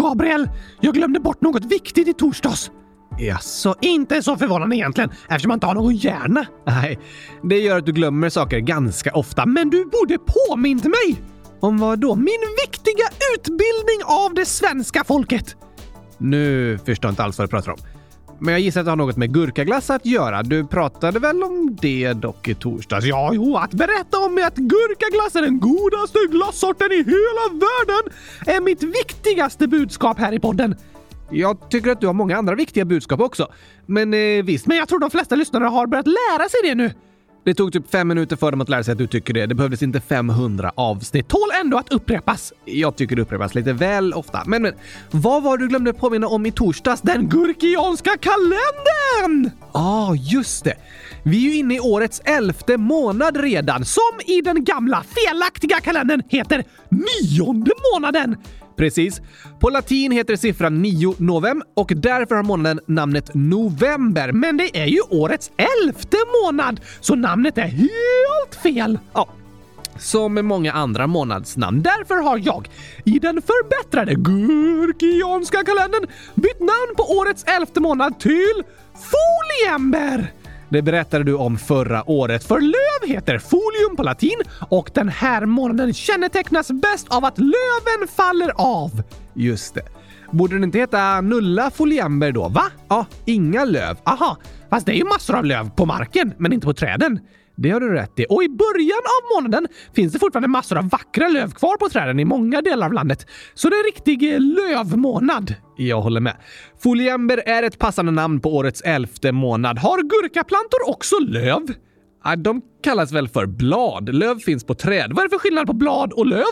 Gabriel, jag glömde bort något viktigt i torsdags. Jaså, inte så förvånande egentligen eftersom man inte har någon hjärna. Nej, det gör att du glömmer saker ganska ofta. Men du borde påmint mig! Om vad då? Min viktiga utbildning av det svenska folket! Nu förstår jag inte alls vad du pratar om. Men jag gissar att det har något med gurkaglass att göra. Du pratade väl om det dock i torsdags? Ja, jo, att berätta om att gurkaglass är den godaste glassorten i hela världen är mitt viktigaste budskap här i podden. Jag tycker att du har många andra viktiga budskap också. Men eh, visst, men jag tror de flesta lyssnare har börjat lära sig det nu. Det tog typ fem minuter för dem att lära sig att du tycker det. Det behövdes inte 500 avsnitt. Tål ändå att upprepas. Jag tycker det upprepas lite väl ofta. Men, men, vad var det du glömde påminna om i torsdags? Den gurkianska kalendern! Ja, ah, just det. Vi är ju inne i årets elfte månad redan, som i den gamla felaktiga kalendern heter nionde månaden. Precis. På latin heter siffran 9 novem och därför har månaden namnet november. Men det är ju årets elfte månad, så namnet är helt fel. Ja, som med många andra månadsnamn. Därför har jag i den förbättrade gurkianska kalendern bytt namn på årets elfte månad till Foliember. Det berättade du om förra året, för löv heter folium på latin och den här månaden kännetecknas bäst av att löven faller av. Just det. Borde den inte heta Nulla foliamber då, va? Ja, inga löv. Aha, fast det är ju massor av löv på marken, men inte på träden. Det har du rätt i. Och i början av månaden finns det fortfarande massor av vackra löv kvar på träden i många delar av landet. Så det är en riktig eh, lövmånad. Jag håller med. Foliamber är ett passande namn på årets elfte månad. Har gurkaplantor också löv? De kallas väl för blad. Löv finns på träd. Vad är det för skillnad på blad och löv?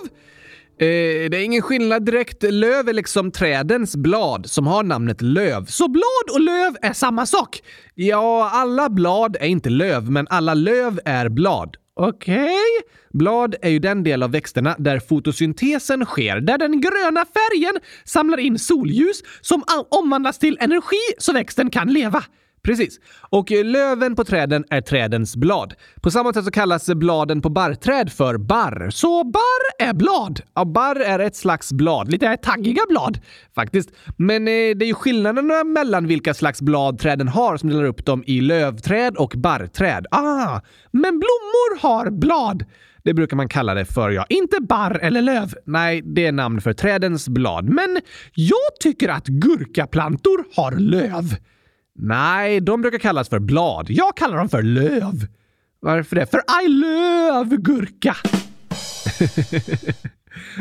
Eh, det är ingen skillnad direkt. Löv är liksom trädens blad som har namnet löv. Så blad och löv är samma sak? Ja, alla blad är inte löv, men alla löv är blad. Okej? Okay. Blad är ju den del av växterna där fotosyntesen sker, där den gröna färgen samlar in solljus som omvandlas till energi så växten kan leva. Precis. Och eh, löven på träden är trädens blad. På samma sätt så kallas bladen på barrträd för barr. Så barr är blad? Ja, barr är ett slags blad. Lite taggiga blad, faktiskt. Men eh, det är ju skillnaderna mellan vilka slags blad träden har som delar upp dem i lövträd och barrträd. Ah, men blommor har blad. Det brukar man kalla det för, ja. Inte barr eller löv. Nej, det är namn för trädens blad. Men jag tycker att gurkaplantor har löv. Nej, de brukar kallas för blad. Jag kallar dem för löv. Varför det? För I love gurka!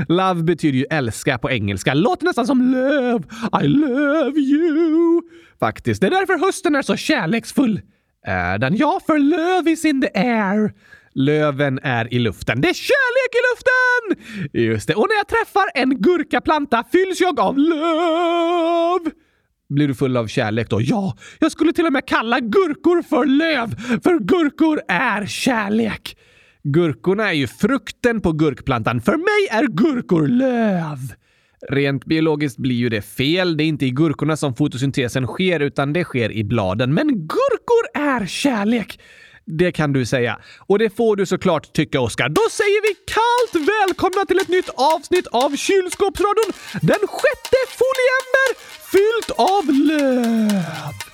Love betyder ju älska på engelska. Låter nästan som löv. I love you! Faktiskt. Det är därför hösten är så kärleksfull. Är den? Ja, för love is in the air. Löven är i luften. Det är kärlek i luften! Just det. Och när jag träffar en gurkaplanta fylls jag av löv. Blir du full av kärlek då? Ja, jag skulle till och med kalla gurkor för löv, för gurkor är kärlek. Gurkorna är ju frukten på gurkplantan. För mig är gurkor löv. Rent biologiskt blir ju det fel. Det är inte i gurkorna som fotosyntesen sker, utan det sker i bladen. Men gurkor är kärlek! Det kan du säga. Och det får du såklart tycka, Oskar. Då säger vi kallt välkomna till ett nytt avsnitt av Kylskåpsradion den sjätte foliember fyllt av löv.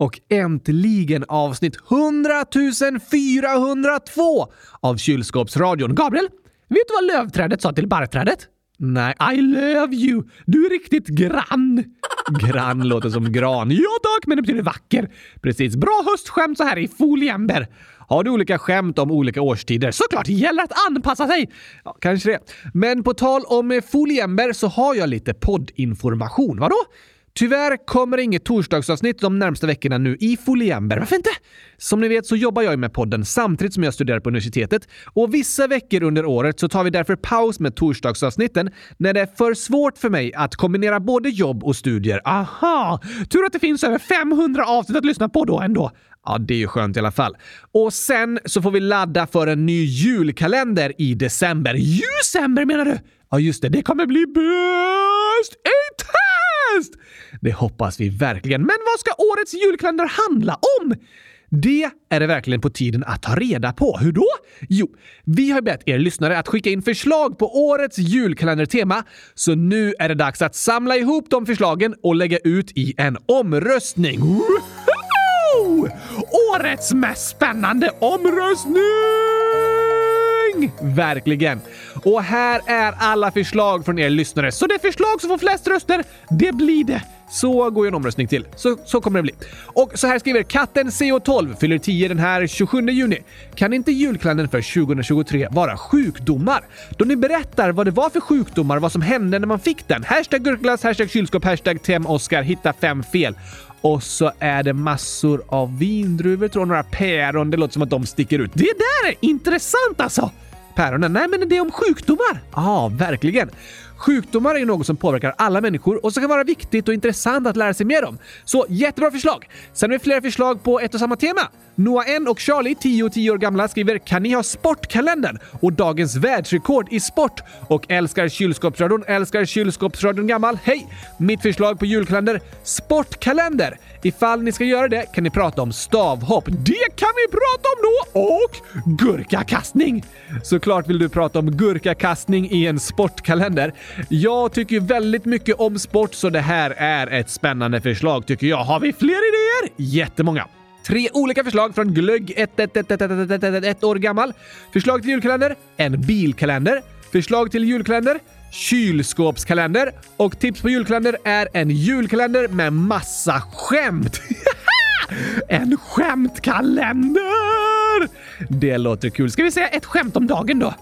Och äntligen avsnitt 100 402 av Kylskåpsradion. Gabriel, vet du vad lövträdet sa till barrträdet? Nej, I love you. Du är riktigt grann. Grann låter som gran. Ja tack, men det betyder vacker. Precis. Bra höstskämt så här i foliember. Har du olika skämt om olika årstider? Såklart, det gäller att anpassa sig. Ja, kanske det. Men på tal om foliember så har jag lite poddinformation. Vadå? Tyvärr kommer inget torsdagsavsnitt de närmsta veckorna nu i foliember. Varför inte? Som ni vet så jobbar jag med podden samtidigt som jag studerar på universitetet och vissa veckor under året så tar vi därför paus med torsdagsavsnitten när det är för svårt för mig att kombinera både jobb och studier. Aha! Tur att det finns över 500 avsnitt att lyssna på då ändå. Ja, det är ju skönt i alla fall. Och sen så får vi ladda för en ny julkalender i december. December menar du? Ja, just det. Det kommer bli bäst i test! Det hoppas vi verkligen. Men vad ska årets julkalender handla om? Det är det verkligen på tiden att ta reda på. Hur då? Jo, vi har bett er lyssnare att skicka in förslag på årets julkalendertema, så nu är det dags att samla ihop de förslagen och lägga ut i en omröstning. Woho! Årets mest spännande omröstning! Verkligen! Och här är alla förslag från er lyssnare, så det förslag som får flest röster, det blir det. Så går ju en omröstning till. Så, så kommer det bli. Och så här skriver katten CO12, fyller 10 den här 27 juni. Kan inte julkalendern för 2023 vara sjukdomar? Då ni berättar vad det var för sjukdomar, vad som hände när man fick den. Hashtag gurkglass, hashtag kylskåp, hashtag temoskar, hitta fem fel. Och så är det massor av vindruvor, tror jag, några päron. Det låter som att de sticker ut. Det där är intressant alltså! Päronen? Nej, men det är om sjukdomar. Ja, verkligen. Sjukdomar är ju något som påverkar alla människor och som kan vara viktigt och intressant att lära sig mer om. Så jättebra förslag! Sen har vi flera förslag på ett och samma tema. Noah N och Charlie, 10 och 10 år gamla, skriver “Kan ni ha Sportkalendern?” och dagens världsrekord i sport och älskar kylskåpsradion, älskar kylskåpsradion gammal. Hej! Mitt förslag på julkalender, Sportkalender! Ifall ni ska göra det kan ni prata om stavhopp. Det kan vi prata om då! Och gurkakastning! Såklart vill du prata om gurkakastning i en sportkalender. Jag tycker väldigt mycket om sport så det här är ett spännande förslag tycker jag. Har vi fler idéer? Jättemånga. Tre olika förslag från Glögg 1 år gammal. Förslag till julkalender, en bilkalender. Förslag till julkalender, kylskåpskalender. Och tips på julkalender är en julkalender med massa skämt. en skämtkalender! Det låter kul. Ska vi säga ett skämt om dagen då?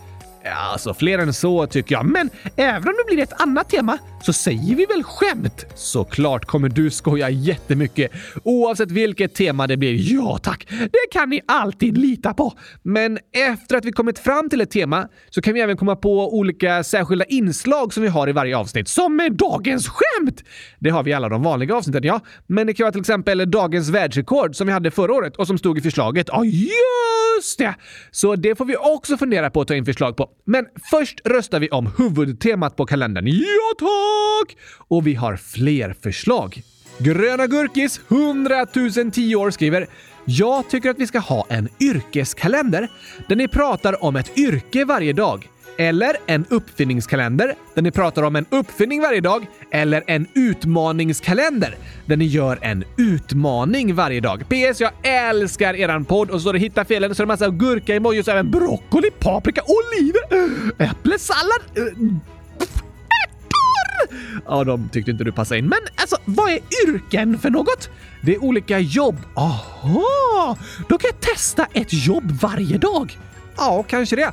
Alltså fler än så tycker jag, men även om det blir ett annat tema så säger vi väl skämt? Såklart kommer du skoja jättemycket oavsett vilket tema det blir. Ja tack, det kan ni alltid lita på. Men efter att vi kommit fram till ett tema så kan vi även komma på olika särskilda inslag som vi har i varje avsnitt, som dagens skämt! Det har vi i alla de vanliga avsnitten, ja. Men det kan vara till exempel dagens världsrekord som vi hade förra året och som stod i förslaget. Ja, just det! Så det får vi också fundera på att ta in förslag på. Men först röstar vi om huvudtemat på kalendern. Ja tack! Och vi har fler förslag. Gröna Gurkis, 100 010 år, skriver “Jag tycker att vi ska ha en yrkeskalender där ni pratar om ett yrke varje dag. Eller en uppfinningskalender där ni pratar om en uppfinning varje dag. Eller en utmaningskalender där ni gör en utmaning varje dag. PS. Jag älskar eran podd och så står det hitta felen så är det massa gurka-emojis och även broccoli, paprika, oliver, äpplesallad. Eh, ja, de tyckte inte du passade in. Men alltså, vad är yrken för något? Det är olika jobb. Aha! Då kan jag testa ett jobb varje dag. Ja, kanske det.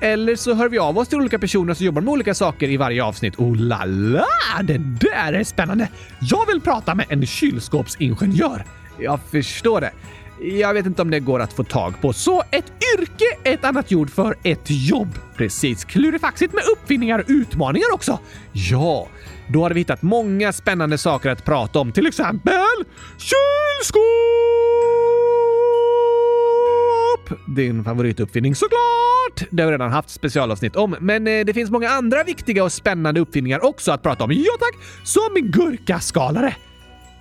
Eller så hör vi av oss till olika personer som jobbar med olika saker i varje avsnitt. Oh la la! Det där är spännande! Jag vill prata med en kylskåpsingenjör. Jag förstår det. Jag vet inte om det går att få tag på. Så ett yrke, ett annat ord för ett jobb. Precis. Klurifaxigt med uppfinningar och utmaningar också. Ja, då hade vi hittat många spännande saker att prata om. Till exempel kylskåp! Din favorituppfinning såklart! Det har vi redan haft specialavsnitt om, men eh, det finns många andra viktiga och spännande uppfinningar också att prata om. Ja tack! Som gurkaskalare.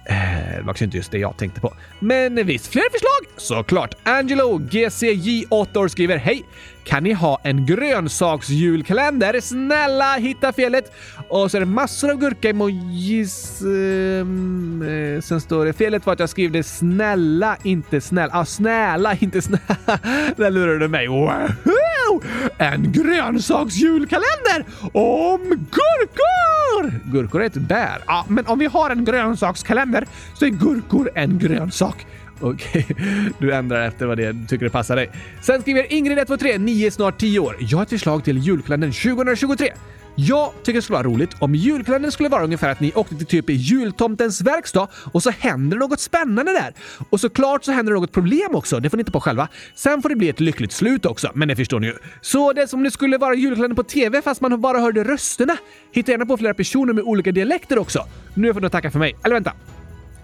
Eh, det var kanske inte just det jag tänkte på. Men visst, fler förslag? Såklart! Angelo GCJ8 skriver Hej! Kan ni ha en grönsaksjulkalender? Snälla hitta felet! Och så är det massor av gurka-emojis. Ehm, eh, sen står det felet var att jag skrev det snälla, inte snälla”. Ja, ah, snälla, inte snälla. Där lurade du mig. Wow! En grönsaksjulkalender om gurkor! Gurkor är ett bär. Ja, men om vi har en grönsakskalender så är gurkor en grönsak. Okej, du ändrar efter vad det du tycker det passar dig. Sen skriver Ingrid 123, 9 snart 10 år. Jag har ett förslag till julkalendern 2023. Jag tycker det skulle vara roligt om julkalendern skulle vara ungefär att ni åkte till typ jultomtens verkstad och så händer något spännande där. Och såklart så händer det något problem också, det får ni inte på själva. Sen får det bli ett lyckligt slut också, men det förstår ni ju. Så det är som om det skulle vara julkalendern på TV fast man bara hörde rösterna. Hitta gärna på flera personer med olika dialekter också. Nu får ni tacka för mig. Eller vänta.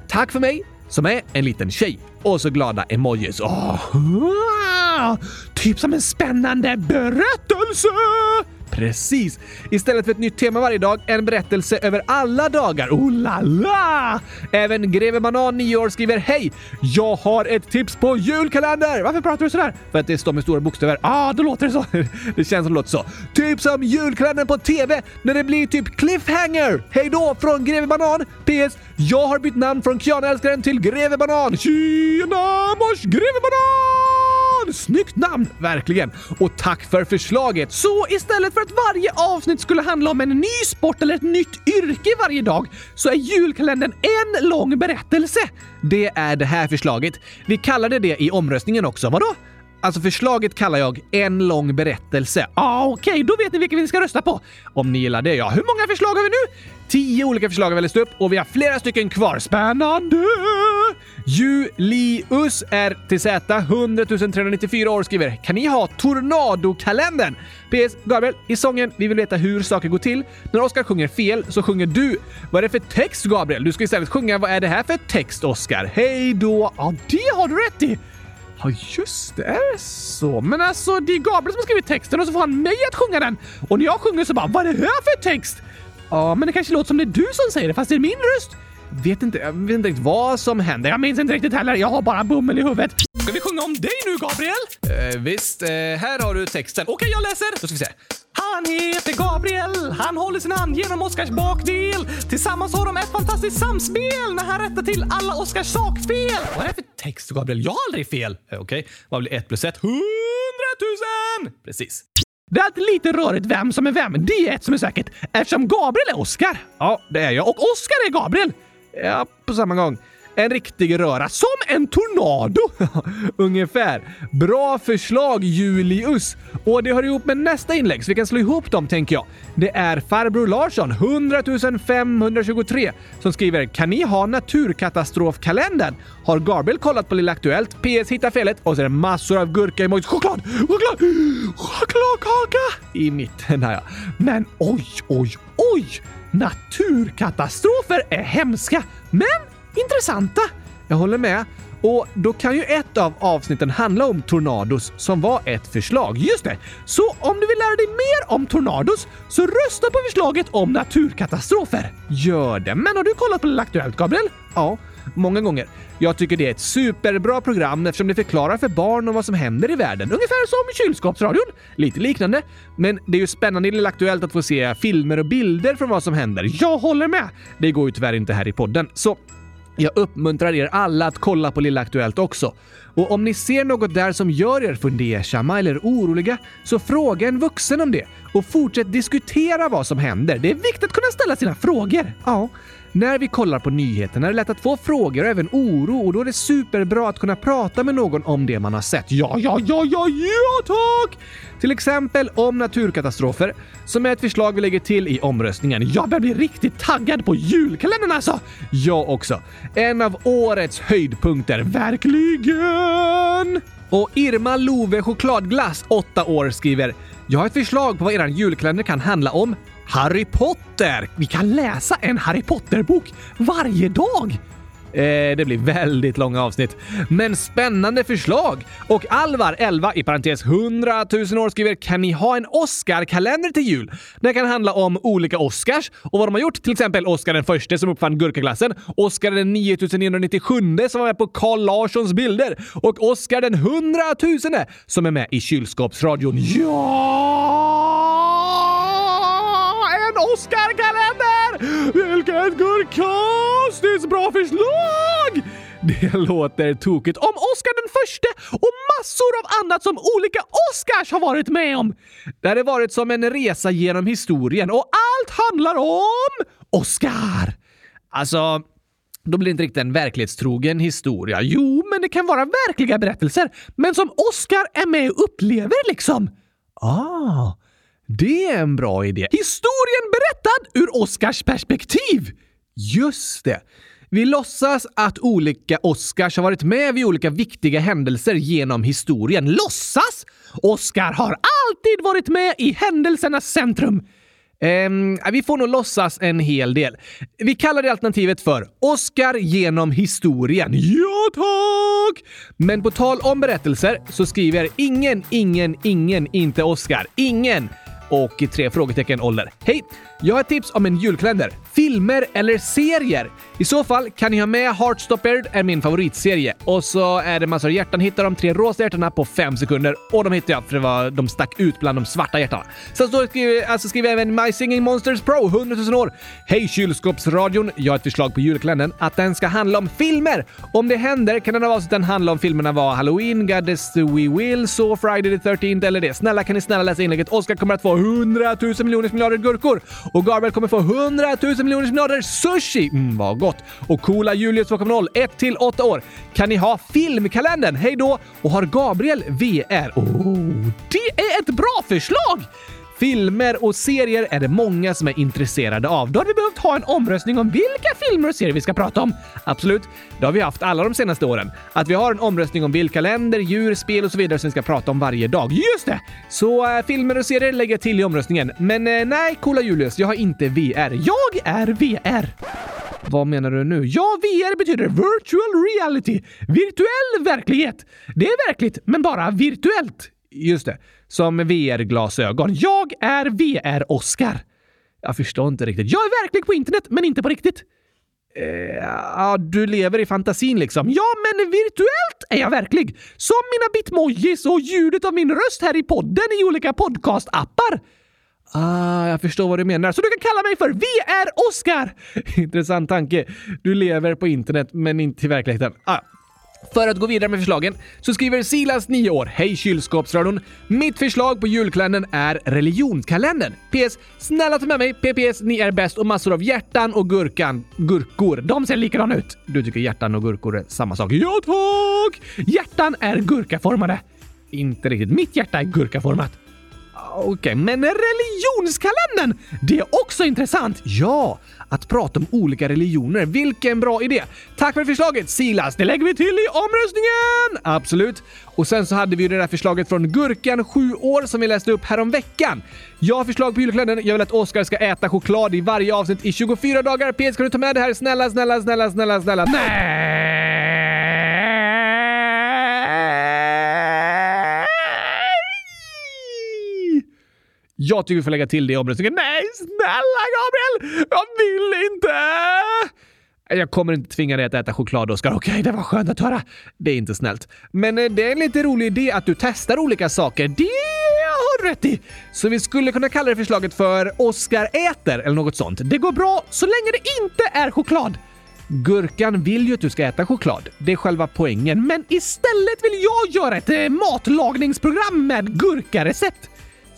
Tack för mig som är en liten tjej. Och så glada emojis. Oh. Typ som en spännande berättelse! Precis! Istället för ett nytt tema varje dag, en berättelse över alla dagar. Oh la la! Även Greve Banan, 9 år, skriver Hej! Jag har ett tips på julkalender! Varför pratar du sådär? För att det står med stora bokstäver. Ah, då låter det så. det känns som det låter så. Typ som julkalendern på TV när det blir typ cliffhanger. Hej då från Greve Banan! PS. Jag har bytt namn från Kiana-älskaren till Greve Banan. Tjena mors Greve Banan! Snyggt namn, verkligen! Och tack för förslaget! Så istället för att varje avsnitt skulle handla om en ny sport eller ett nytt yrke varje dag så är julkalendern en lång berättelse. Det är det här förslaget. Vi kallade det i omröstningen också. Vadå? Alltså förslaget kallar jag en lång berättelse. Ah, Okej, okay. då vet ni vilken vi ska rösta på. Om ni gillar det, ja. Hur många förslag har vi nu? Tio olika förslag har vi läst upp och vi har flera stycken kvar. Spännande! Julius är till Z 100 394 år skriver Kan ni ha Tornadokalendern? PS. Gabriel, i sången Vi vill veta hur saker går till. När Oskar sjunger fel så sjunger du. Vad är det för text Gabriel? Du ska istället sjunga Vad är det här för text Oskar? Hej då! Ja, det har du rätt i! Ja, just det. Är det så? Men alltså, det är Gabriel som har skrivit texten och så får han mig att sjunga den. Och när jag sjunger så bara, vad är det här för text? Ja, men det kanske låter som det är du som säger det, fast det är min röst. Vet inte, jag vet inte riktigt vad som händer. Jag minns inte riktigt heller. Jag har bara bummel i huvudet. Ska vi sjunga om dig nu, Gabriel? Eh, visst. Eh, här har du texten. Okej, okay, jag läser. Då ska vi se. Han heter Gabriel. Han håller sin hand genom Oskars bakdel. Tillsammans har de ett fantastiskt samspel när han rättar till alla Oskars sakfel. Vad är det för text, Gabriel? Jag har aldrig fel. Eh, Okej, okay. vad blir ett plus ett? Hundratusen! Precis. Det är alltid lite rörigt vem som är vem. Det är ett som är säkert. Eftersom Gabriel är Oskar. Ja, det är jag. Och Oskar är Gabriel. Ja, på samma gång. En riktig röra. Som en tornado! Ungefär. Bra förslag Julius! Och det hör ihop med nästa inlägg, så vi kan slå ihop dem tänker jag. Det är farbror Larsson, 100 523, som skriver “Kan ni ha naturkatastrofkalendern? Har Gabriel kollat på Lilla Aktuellt? PS hitta felet” och så är det massor av gurka-emojis. Choklad! Choklad! Chokladkaka! I mitten här ja. Men oj, oj, oj! Naturkatastrofer är hemska, men intressanta. Jag håller med. Och då kan ju ett av avsnitten handla om tornados som var ett förslag. Just det! Så om du vill lära dig mer om tornados så rösta på förslaget om naturkatastrofer. Gör det! Men har du kollat på Lilla Aktuellt, Gabriel? Ja, många gånger. Jag tycker det är ett superbra program eftersom det förklarar för barn om vad som händer i världen. Ungefär som kylskåpsradion. Lite liknande. Men det är ju spännande i Lilla Aktuellt att få se filmer och bilder från vad som händer. Jag håller med! Det går ju tyvärr inte här i podden. Så jag uppmuntrar er alla att kolla på Lilla Aktuellt också. Och om ni ser något där som gör er fundersamma eller oroliga, så fråga en vuxen om det och fortsätt diskutera vad som händer. Det är viktigt att kunna ställa sina frågor. Ja, när vi kollar på nyheterna är det lätt att få frågor och även oro och då är det superbra att kunna prata med någon om det man har sett. Ja, ja, ja, ja, ja tack! Till exempel om naturkatastrofer, som är ett förslag vi lägger till i omröstningen. Jag börjar bli riktigt taggad på julkalendern alltså! Jag också. En av årets höjdpunkter, verkligen! Och Irma Love Chokladglass, 8 år, skriver “Jag har ett förslag på vad eran julkalender kan handla om. Harry Potter! Vi kan läsa en Harry Potter-bok varje dag! Eh, det blir väldigt långa avsnitt. Men spännande förslag! Och Alvar, 11, i parentes 100 000 år, skriver “Kan ni ha en Oscar-kalender till jul? Den kan handla om olika Oscars och vad de har gjort. Till exempel Oscar den förste som uppfann gurkaglassen, Oscar den 9997 som var med på Carl Larssons bilder och Oscar den 100 000 som är med i kylskåpsradion. Ja! Oscar-kalender! Vilket gurkastiskt bra förslag! Det låter tokigt om Oscar den förste och massor av annat som olika Oscars har varit med om. Det hade varit som en resa genom historien och allt handlar om Oscar. Alltså, då blir det inte riktigt en verklighetstrogen historia. Jo, men det kan vara verkliga berättelser, men som Oscar är med och upplever liksom. Ah, det är en bra idé. Historien berättad ur Oscars perspektiv. Just det. Vi låtsas att olika Oscars har varit med vid olika viktiga händelser genom historien. Låtsas? Oscar har alltid varit med i händelsernas centrum. Um, vi får nog låtsas en hel del. Vi kallar det alternativet för Oscar genom historien. Ja, tack! Men på tal om berättelser så skriver ingen, ingen, ingen inte Oscar. Ingen! Och tre frågetecken ålder. Hej! Jag har ett tips om en julkalender. Filmer eller serier? I så fall kan ni ha med Heartstopper, är min favoritserie. Och så är det massor av hjärtan. Hittar de tre rosa hjärtana på fem sekunder. Och de hittade jag för det var, de stack ut bland de svarta hjärtana. Sen så skriver, alltså skriver jag även My Singing Monsters Pro, 100 000 år. Hej kylskåpsradion! Jag har ett förslag på julkalendern. Att den ska handla om filmer! Om det händer kan den vara så att den handlar om filmerna var Halloween, Goddess We Will, So Friday the 13th eller det. Snälla kan ni snälla läsa inlägget? Oskar kommer att få 100 000 miljoner miljarder gurkor och Gabriel kommer få 100 000 miljoner miljarder sushi! Mm, vad gott! Och coola Julius 2.0, 1 till 8 år. Kan ni ha filmkalendern? Hej då! Och har Gabriel VR? Oh, det är ett bra förslag! Filmer och serier är det många som är intresserade av. Då hade vi behövt ha en omröstning om vilka filmer och serier vi ska prata om. Absolut, det har vi haft alla de senaste åren. Att vi har en omröstning om vilka länder, djur, spel och så vidare som vi ska prata om varje dag. Just det! Så äh, filmer och serier lägger jag till i omröstningen. Men äh, nej, coola Julius, jag har inte VR. Jag är VR! Vad menar du nu? Ja, VR betyder virtual reality. Virtuell verklighet. Det är verkligt, men bara virtuellt. Just det. Som VR-glasögon. Jag är VR-Oscar. Jag förstår inte riktigt. Jag är verklig på internet, men inte på riktigt. Eh, ja, uh, du lever i fantasin liksom. Ja, men virtuellt är jag verklig. Som mina bitmojis och ljudet av min röst här i podden i olika podcast-appar. Ah, jag förstår vad du menar. Så du kan kalla mig för VR-Oskar! Intressant tanke. Du lever på internet, men inte i verkligheten. Ah. För att gå vidare med förslagen så skriver Silas, 9 år. Hej kylskåpsradion! Mitt förslag på julkalendern är religionskalendern. PS. Snälla ta med mig. PPS. Ni är bäst och massor av hjärtan och gurkan. Gurkor. De ser likadana ut. Du tycker hjärtan och gurkor är samma sak? Ja tack! Hjärtan är gurkaformade. Inte riktigt. Mitt hjärta är gurkaformat. Ah, okej, okay, men religionskalendern! Det är också intressant! Ja, att prata om olika religioner. Vilken bra idé! Tack för förslaget Silas! Det lägger vi till i omröstningen! Absolut. Och sen så hade vi ju det där förslaget från Gurkan, 7 år, som vi läste upp härom veckan. Jag har förslag på julkalendern. Jag vill att Oskar ska äta choklad i varje avsnitt i 24 dagar. PS, kan du ta med det här? Snälla, snälla, snälla, snälla, snälla. Nej! Jag tycker vi får lägga till det i omröstningen. Nej, snälla Gabriel! Jag vill inte! Jag kommer inte tvinga dig att äta choklad, Oskar. Okej, okay, det var skönt att höra. Det är inte snällt. Men eh, det är en lite rolig idé att du testar olika saker. Det har du rätt i! Så vi skulle kunna kalla det förslaget för Oskar äter eller något sånt. Det går bra så länge det inte är choklad. Gurkan vill ju att du ska äta choklad. Det är själva poängen. Men istället vill jag göra ett eh, matlagningsprogram med gurkarecept.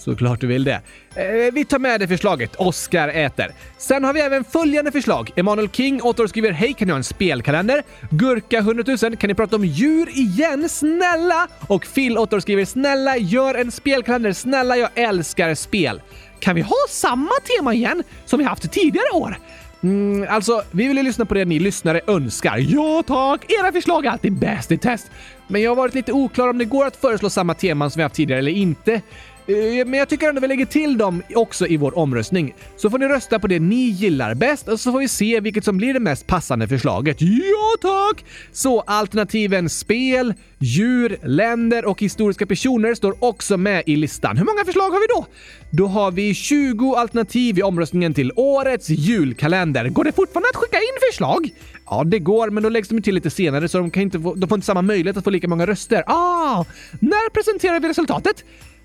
Såklart du vill det. Eh, vi tar med det förslaget. Oscar äter. Sen har vi även följande förslag. Emanuel King, 8 år, skriver Hej, kan ni ha en spelkalender? Gurka 100 000, kan ni prata om djur igen? Snälla! Och Phil, 8 år, skriver Snälla, gör en spelkalender. Snälla, jag älskar spel. Kan vi ha samma tema igen som vi haft tidigare år? Mm, alltså, vi vill ju lyssna på det ni lyssnare önskar. Ja tack! Era förslag är alltid bäst i test. Men jag har varit lite oklar om det går att föreslå samma teman som vi haft tidigare eller inte. Eh, men jag tycker ändå vi lägger till dem också i vår omröstning. Så får ni rösta på det ni gillar bäst och så får vi se vilket som blir det mest passande förslaget. Ja tack! Så alternativen spel, djur, länder och historiska personer står också med i listan. Hur många förslag har vi då? Då har vi 20 alternativ i omröstningen till årets julkalender. Går det fortfarande att skicka in förslag? Ja, det går, men då läggs de till lite senare så de, kan inte få, de får inte samma möjlighet att få lika många röster. Ah! När presenterar vi resultatet?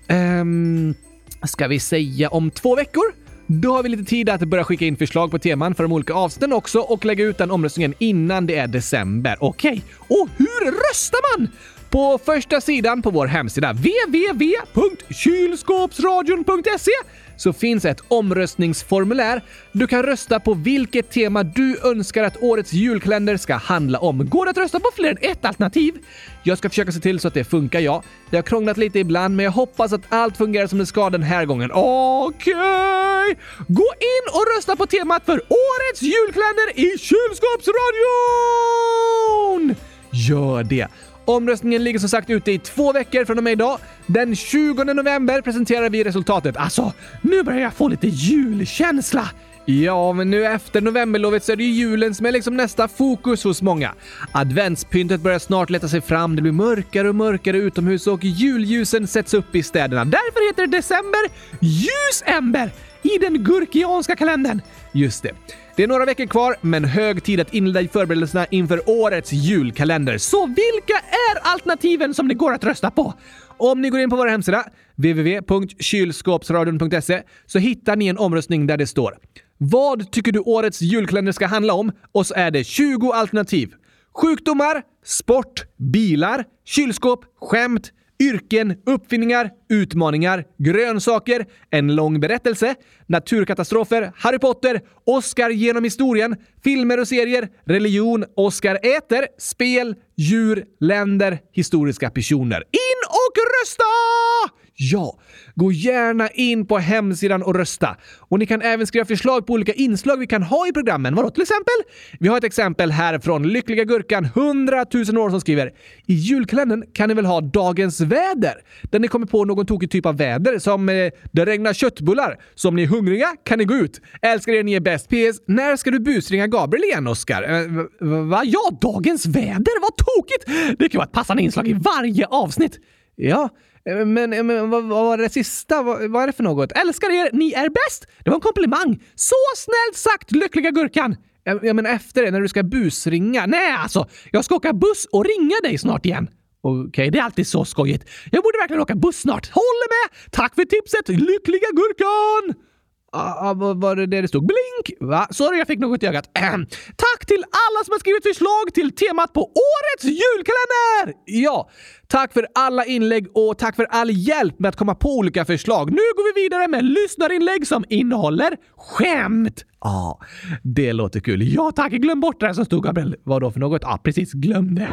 Um, ska vi säga om två veckor? Då har vi lite tid att börja skicka in förslag på teman för de olika avsnitten också och lägga ut den omröstningen innan det är december. Okej, okay. och hur röstar man? På första sidan på vår hemsida www.kylskåpsradion.se så finns ett omröstningsformulär. Du kan rösta på vilket tema du önskar att årets julkalender ska handla om. Går det att rösta på fler än ett alternativ? Jag ska försöka se till så att det funkar, ja. Det har krånglat lite ibland, men jag hoppas att allt fungerar som det ska den här gången. Okej! Okay. Gå in och rösta på temat för årets julkalender i Kylskåpsradion! Gör det! Omröstningen ligger som sagt ute i två veckor från och med idag. Den 20 november presenterar vi resultatet. Alltså, nu börjar jag få lite julkänsla! Ja, men nu efter novemberlovet så är det ju julen som är liksom nästa fokus hos många. Adventspyntet börjar snart leta sig fram, det blir mörkare och mörkare utomhus och julljusen sätts upp i städerna. Därför heter det december ljusember i den gurkianska kalendern. Just det. Det är några veckor kvar, men hög tid att inleda förberedelserna inför årets julkalender. Så vilka är alternativen som det går att rösta på? Om ni går in på vår hemsida, www.kylskåpsradion.se, så hittar ni en omröstning där det står “Vad tycker du årets julkalender ska handla om?” och så är det 20 alternativ. Sjukdomar, sport, bilar, kylskåp, skämt, yrken, uppfinningar, utmaningar, grönsaker, en lång berättelse, naturkatastrofer, Harry Potter, Oscar genom historien, filmer och serier, religion, Oscar äter, spel, djur, länder, historiska personer. In och rösta! Ja, gå gärna in på hemsidan och rösta. Och ni kan även skriva förslag på olika inslag vi kan ha i programmen. Vadå till exempel? Vi har ett exempel här från Lyckliga Gurkan 100 000 år som skriver “I julkalendern kan ni väl ha dagens väder? Där ni kommer på någon tokig typ av väder som eh, “Det regnar köttbullar. Så om ni är hungriga kan ni gå ut. Älskar er, ni är bäst. PS. När ska du busringa Gabriel igen, Oskar? Eh, va? Ja, dagens väder? Vad tokigt! Det kan vara ett passande inslag i varje avsnitt. Ja, Eh, men, eh, men vad, vad, var det sista? Vad, vad är det för något? Älskar er, ni är bäst! Det var en komplimang. Så snällt sagt, lyckliga gurkan! Ja, men efter det, när du ska busringa? Nej, alltså, jag ska åka buss och ringa dig snart igen. Okej, okay, det är alltid så skojigt. Jag borde verkligen åka buss snart. Håller med! Tack för tipset, lyckliga gurkan! Ah, var det det det stod? Blink! Va? Sorry, jag fick något i ögat. Äh. Tack till alla som har skrivit förslag till temat på årets julkalender! Ja, tack för alla inlägg och tack för all hjälp med att komma på olika förslag. Nu går vi vidare med lyssnarinlägg som innehåller skämt. Ja, ah, det låter kul. Ja tack, glöm bort det som stod Gabriel. Vad då för något? Ja, ah, precis. Glöm det.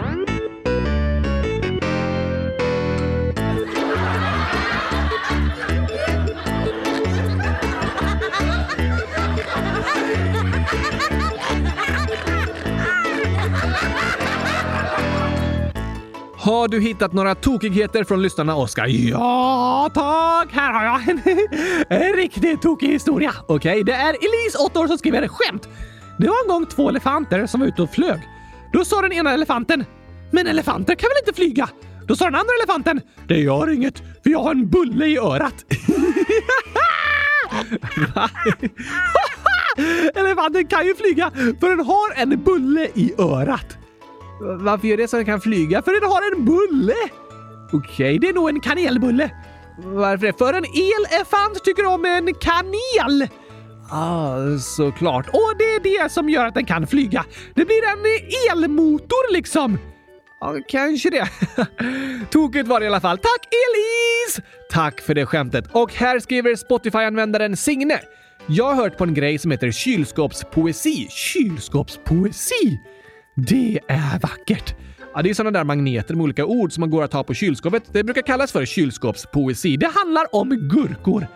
Har du hittat några tokigheter från lyssnarna, Oskar? Ja, tack! Här har jag en, en riktigt tokig historia. Okej, okay, det är Elise, 8 år, som skriver skämt. Det var en gång två elefanter som var ute och flög. Då sa den ena elefanten “Men elefanter kan väl inte flyga?” Då sa den andra elefanten “Det gör inget, för jag har en bulle i örat.” Elefanten kan ju flyga för den har en bulle i örat. Varför gör det så den kan flyga? För den har en bulle! Okej, okay, det är nog en kanelbulle. Varför det? För en elefant tycker om en kanel! Ah, såklart. Och det är det som gör att den kan flyga. Det blir en elmotor liksom. Ja, kanske det. Tokigt var det i alla fall. Tack Elis! Tack för det skämtet. Och här skriver Spotify-användaren Signe. Jag har hört på en grej som heter kylskåpspoesi. Kylskåpspoesi? Det är vackert! Ja, det är sådana där magneter med olika ord som man går att ha på kylskåpet. Det brukar kallas för kylskåpspoesi. Det handlar om gurkor.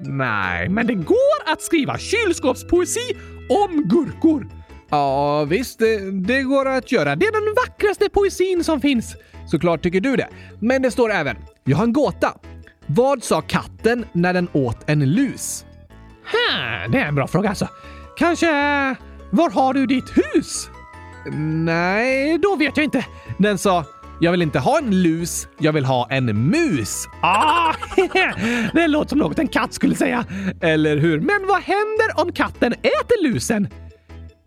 Nej, men det går att skriva kylskåpspoesi om gurkor. Ja, visst, det, det, går att göra. Det är den vackraste poesin som finns. Såklart tycker du det. Men det står även, jag har en gåta. Vad sa katten när den åt en lus? Ha, det är en bra fråga alltså. Kanske, var har du ditt hus? Nej, då vet jag inte. Den sa jag vill inte ha en lus, jag vill ha en mus. Ah, det låter som något en katt skulle säga. Eller hur? Men vad händer om katten äter lusen?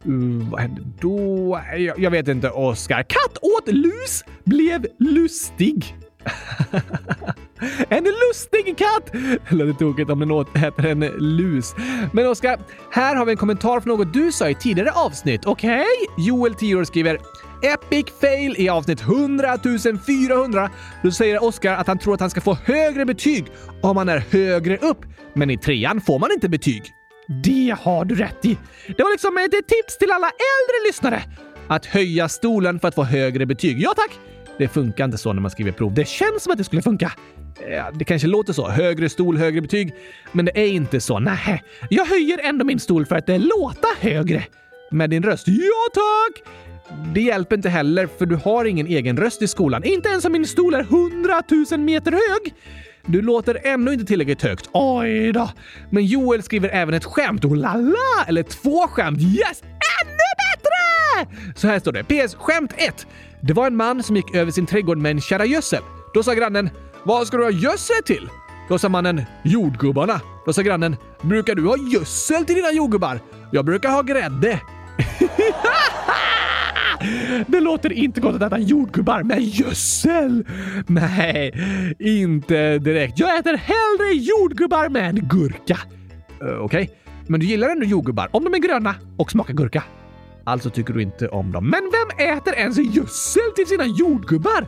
Uh, vad händer då? Jag, jag vet inte, Oskar. Katt åt lus, blev lustig. en lustig katt! Låter tokigt om den åt, äter en lus. Men Oskar, här har vi en kommentar från något du sa i tidigare avsnitt. Okej? Okay? Joel 10 skriver epic fail i avsnitt 100 400. Då säger Oskar att han tror att han ska få högre betyg om han är högre upp. Men i trean får man inte betyg. Det har du rätt i. Det var liksom ett tips till alla äldre lyssnare. Att höja stolen för att få högre betyg. Ja tack! Det funkar inte så när man skriver prov. Det känns som att det skulle funka. Ja, det kanske låter så. Högre stol, högre betyg. Men det är inte så. Nej, jag höjer ändå min stol för att det låter högre. Med din röst? Ja tack! Det hjälper inte heller för du har ingen egen röst i skolan. Inte ens om min stol är hundratusen meter hög. Du låter ännu inte tillräckligt högt. Oj då. Men Joel skriver även ett skämt. Oh la la! Eller två skämt. Yes! Ännu bättre! Så här står det. PS. Skämt 1. Det var en man som gick över sin trädgård med en kärra gödsel. Då sa grannen “Vad ska du ha gödsel till?” Då sa mannen “Jordgubbarna”. Då sa grannen “Brukar du ha gödsel till dina jordgubbar?” “Jag brukar ha grädde.” Det låter inte gott att äta jordgubbar med gödsel. Nej, inte direkt. Jag äter hellre jordgubbar med gurka. Uh, Okej, okay. men du gillar ändå jordgubbar om de är gröna och smakar gurka. Alltså tycker du inte om dem. Men vem äter ens gödsel till sina jordgubbar?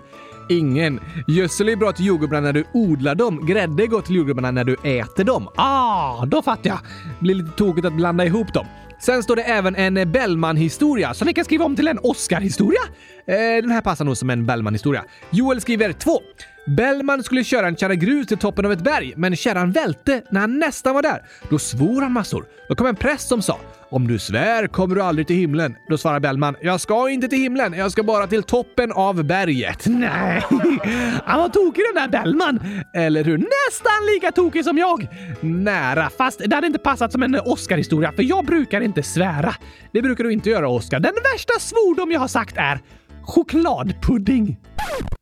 Ingen. Gödsel är bra till jordgubbarna när du odlar dem. Grädde är gott till jordgubbarna när du äter dem. Ah, då fattar jag. Blir lite tokigt att blanda ihop dem. Sen står det även en Bellman-historia som vi kan skriva om till en Oscar-historia. Eh, den här passar nog som en Bellman-historia. Joel skriver 2. Bellman skulle köra en kärra grus till toppen av ett berg, men kärran välte när han nästan var där. Då svor han massor. Då kom en präst som sa “Om du svär kommer du aldrig till himlen”. Då svarar Bellman “Jag ska inte till himlen, jag ska bara till toppen av berget”. Nej, han var tokig den där Bellman. Eller hur? Nästan lika tokig som jag. Nära, fast det hade inte passat som en Oscar-historia, för jag brukar inte svära. Det brukar du inte göra, Oscar. Den värsta svordom jag har sagt är chokladpudding.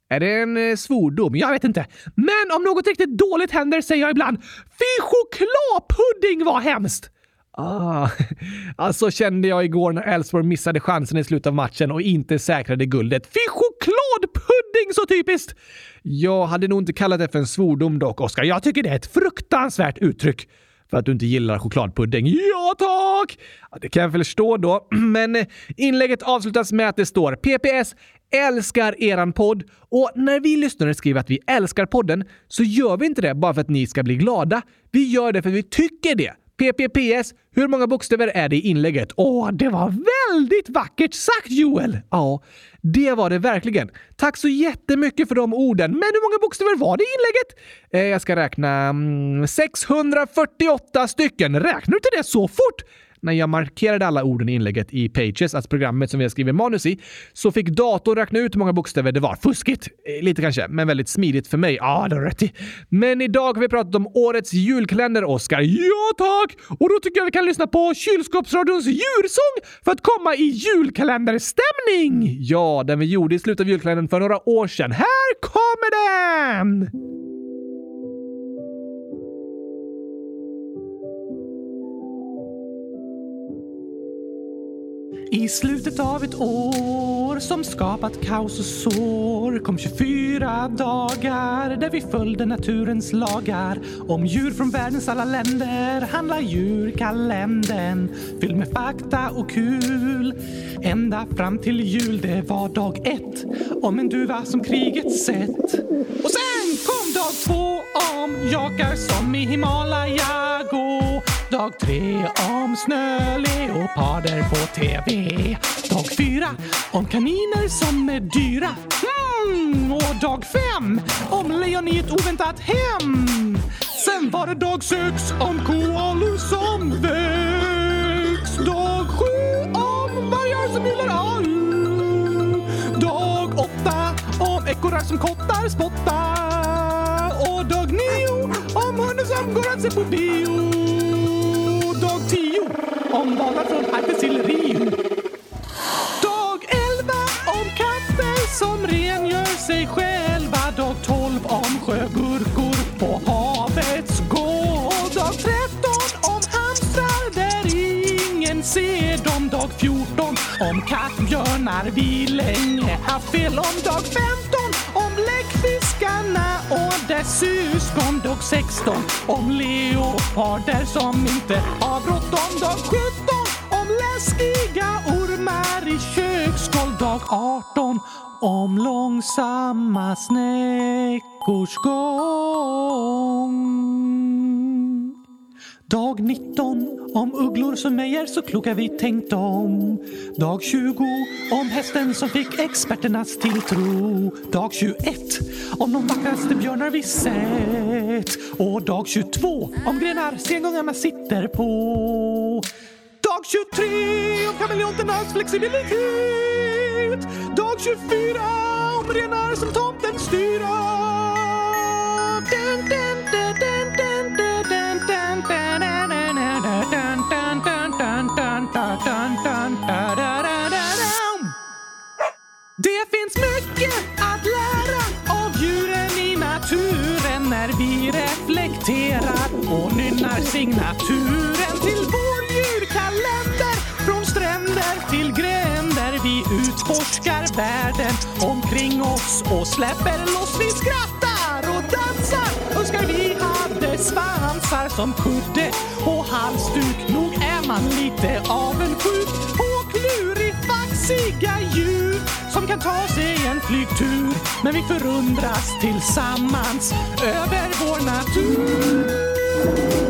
Är det en eh, svordom? Jag vet inte. Men om något riktigt dåligt händer säger jag ibland “Fy chokladpudding var hemskt!” Ah, alltså kände jag igår när Elfsborg missade chansen i slutet av matchen och inte säkrade guldet. Fy chokladpudding så typiskt! Jag hade nog inte kallat det för en svordom dock, Oskar. Jag tycker det är ett fruktansvärt uttryck för att du inte gillar chokladpudding. Ja, tack! Ja, det kan jag förstå då, men eh, inlägget avslutas med att det står PPS älskar eran podd och när vi lyssnare skriver att vi älskar podden så gör vi inte det bara för att ni ska bli glada. Vi gör det för att vi tycker det. PPPS, hur många bokstäver är det i inlägget? Åh, det var väldigt vackert sagt Joel! Ja, det var det verkligen. Tack så jättemycket för de orden. Men hur många bokstäver var det i inlägget? Eh, jag ska räkna... Mm, 648 stycken. Räknar du till det så fort? När jag markerade alla orden i inlägget i Pages, alltså programmet som vi har skrivit manus i, så fick datorn räkna ut hur många bokstäver det var. Fuskigt! Eh, lite kanske, men väldigt smidigt för mig. Ja, det har rätt i. Men idag har vi pratat om årets julkalender, Oskar. Ja, tack! Och då tycker jag vi kan lyssna på Kylskåpsradions djursång för att komma i julkalenderstämning! Ja, den vi gjorde i slutet av julkalendern för några år sedan. Här kommer den! I slutet av ett år som skapat kaos och sår kom 24 dagar där vi följde naturens lagar. Om djur från världens alla länder handlar djurkalendern fylld med fakta och kul. Ända fram till jul, det var dag ett om en duva som kriget sett. Och sen kom dag två om jakar som i Himalaya gå. Dag tre om snöleoparder på TV. Dag fyra om kaniner som är dyra. Mm, och dag fem om lejon i ett oväntat hem. Sen var det dag sex om koalor som väcks. Dag sju om vargar som gillar AU. Dag åtta om ekorrar som kottar spottar. Och dag nio om hundar som går att se på bio. Dag tio om valar från Arktis till Rio. Dag elva om katter som rengör sig själva. Dag tolv om sjögurkor på havets gård. Dag tretton om hamstrar där ingen ser dem. Dag fjorton om kattbjörnar vi länge haft fel om. Dag femton om läckfiskarna och dess syskon. Dag 16 om leoparder som inte har bråttom. Dag 17 om läskiga ormar i köksgolv dag 18 om långsamma snäckors gång. Dag 19 om ugglor som mejer så kloka vi tänkt om. Dag 20 om hästen som fick experternas tilltro. Dag 21 om de vackraste björnar vi sett. Och dag 22 om grenar sengångarna sitter på. Dag 23 om kameleonternas flexibilitet. Dag 24 om renar som tomten styr Det finns mycket att lära av djuren i naturen när vi reflekterar och nynnar signaturen till vår djurkalender. Från stränder till gränder vi utforskar världen omkring oss och släpper loss. Vi skrattar och dansar. Önskar vi hade svansar som kudde och halsduk. Nog är man lite avundsjuk på klurifaxiga djur som kan ta sig en flygtur. Men vi förundras tillsammans över vår natur.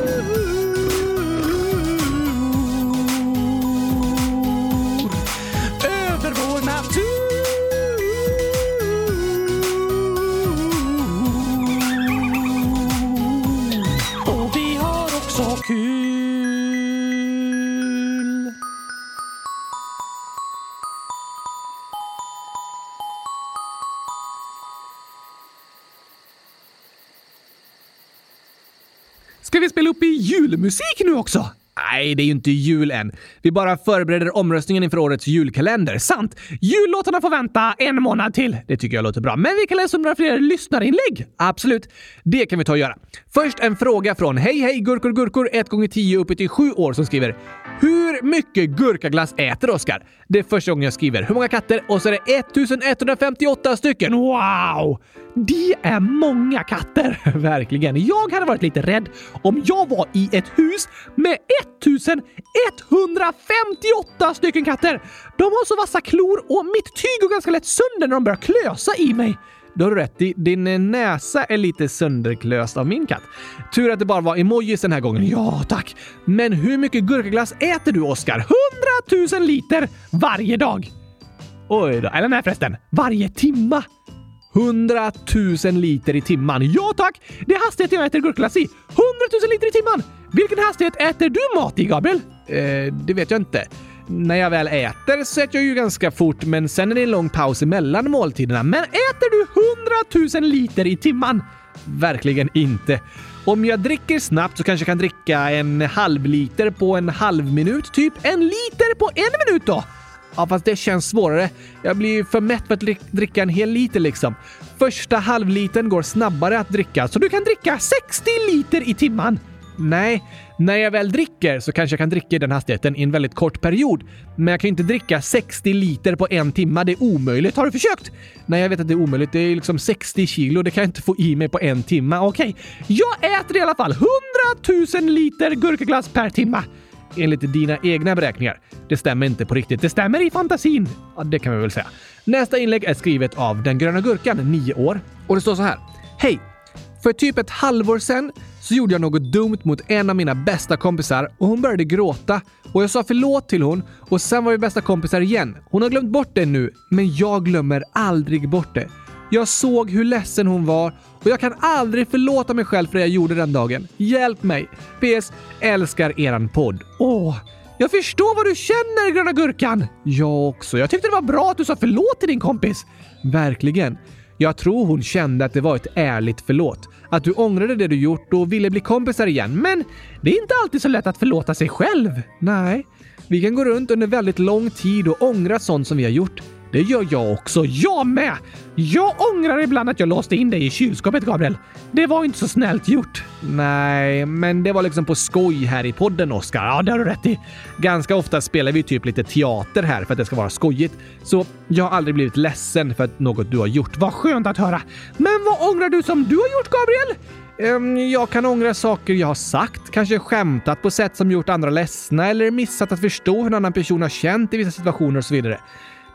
Ska spela upp i julmusik nu också? Nej, det är ju inte jul än. Vi bara förbereder omröstningen inför årets julkalender. Sant! Jullåtarna får vänta en månad till. Det tycker jag låter bra. Men vi kan läsa om några fler lyssnarinlägg. Absolut. Det kan vi ta och göra. Först en fråga från Hej Hej Gurkor Gurkor 1 gånger 10 uppe till 7 år som skriver hur mycket gurkaglass äter Oskar? Det är första gången jag skriver. Hur många katter? Och så är det 1158 stycken. Wow! Det är många katter. Verkligen. Jag hade varit lite rädd om jag var i ett hus med 1158 stycken katter. De har så vassa klor och mitt tyg går ganska lätt sönder när de börjar klösa i mig. Du har rätt i. Din näsa är lite sönderklöst av min katt. Tur att det bara var emojis den här gången. Ja, tack. Men hur mycket gurkaglass äter du, Oskar? 100 000 liter varje dag. Oj då. Eller nej förresten. Varje timma. 100 000 liter i timman. Ja tack! Det är hastigheten jag äter gurkaglass i. 100 000 liter i timman! Vilken hastighet äter du mat i, Gabriel? Eh, det vet jag inte. När jag väl äter så äter jag ju ganska fort, men sen är det en lång paus emellan måltiderna. Men äter du 100 000 liter i timman? Verkligen inte. Om jag dricker snabbt så kanske jag kan dricka en halv liter på en halv minut. Typ en liter på en minut då! Ja, fast det känns svårare. Jag blir för mätt för att dricka en hel liter liksom. Första halvlitern går snabbare att dricka, så du kan dricka 60 liter i timman. Nej, när jag väl dricker så kanske jag kan dricka i den hastigheten i en väldigt kort period. Men jag kan ju inte dricka 60 liter på en timme. Det är omöjligt. Har du försökt? Nej, jag vet att det är omöjligt. Det är liksom 60 kilo. Det kan jag inte få i mig på en timme. Okej, jag äter i alla fall 100 000 liter gurkaglass per timme enligt dina egna beräkningar. Det stämmer inte på riktigt. Det stämmer i fantasin. Ja, det kan vi väl säga. Nästa inlägg är skrivet av Den gröna gurkan, 9 år. Och det står så här. Hej! För typ ett halvår sedan så gjorde jag något dumt mot en av mina bästa kompisar och hon började gråta. Och jag sa förlåt till hon och sen var vi bästa kompisar igen. Hon har glömt bort det nu, men jag glömmer aldrig bort det. Jag såg hur ledsen hon var och jag kan aldrig förlåta mig själv för det jag gjorde den dagen. Hjälp mig! PS. Älskar eran podd. Åh, jag förstår vad du känner, Gröna Gurkan! Jag också. Jag tyckte det var bra att du sa förlåt till din kompis. Verkligen. Jag tror hon kände att det var ett ärligt förlåt. Att du ångrade det du gjort och ville bli kompisar igen. Men det är inte alltid så lätt att förlåta sig själv. Nej, vi kan gå runt under väldigt lång tid och ångra sånt som vi har gjort. Det gör jag också. Jag med! Jag ångrar ibland att jag låste in dig i kylskåpet, Gabriel. Det var inte så snällt gjort. Nej, men det var liksom på skoj här i podden, Oskar. Ja, det har du rätt i. Ganska ofta spelar vi typ lite teater här för att det ska vara skojigt. Så jag har aldrig blivit ledsen för något du har gjort. Vad skönt att höra. Men vad ångrar du som du har gjort, Gabriel? Ehm, jag kan ångra saker jag har sagt, kanske skämtat på sätt som gjort andra ledsna eller missat att förstå hur en annan person har känt i vissa situationer och så vidare.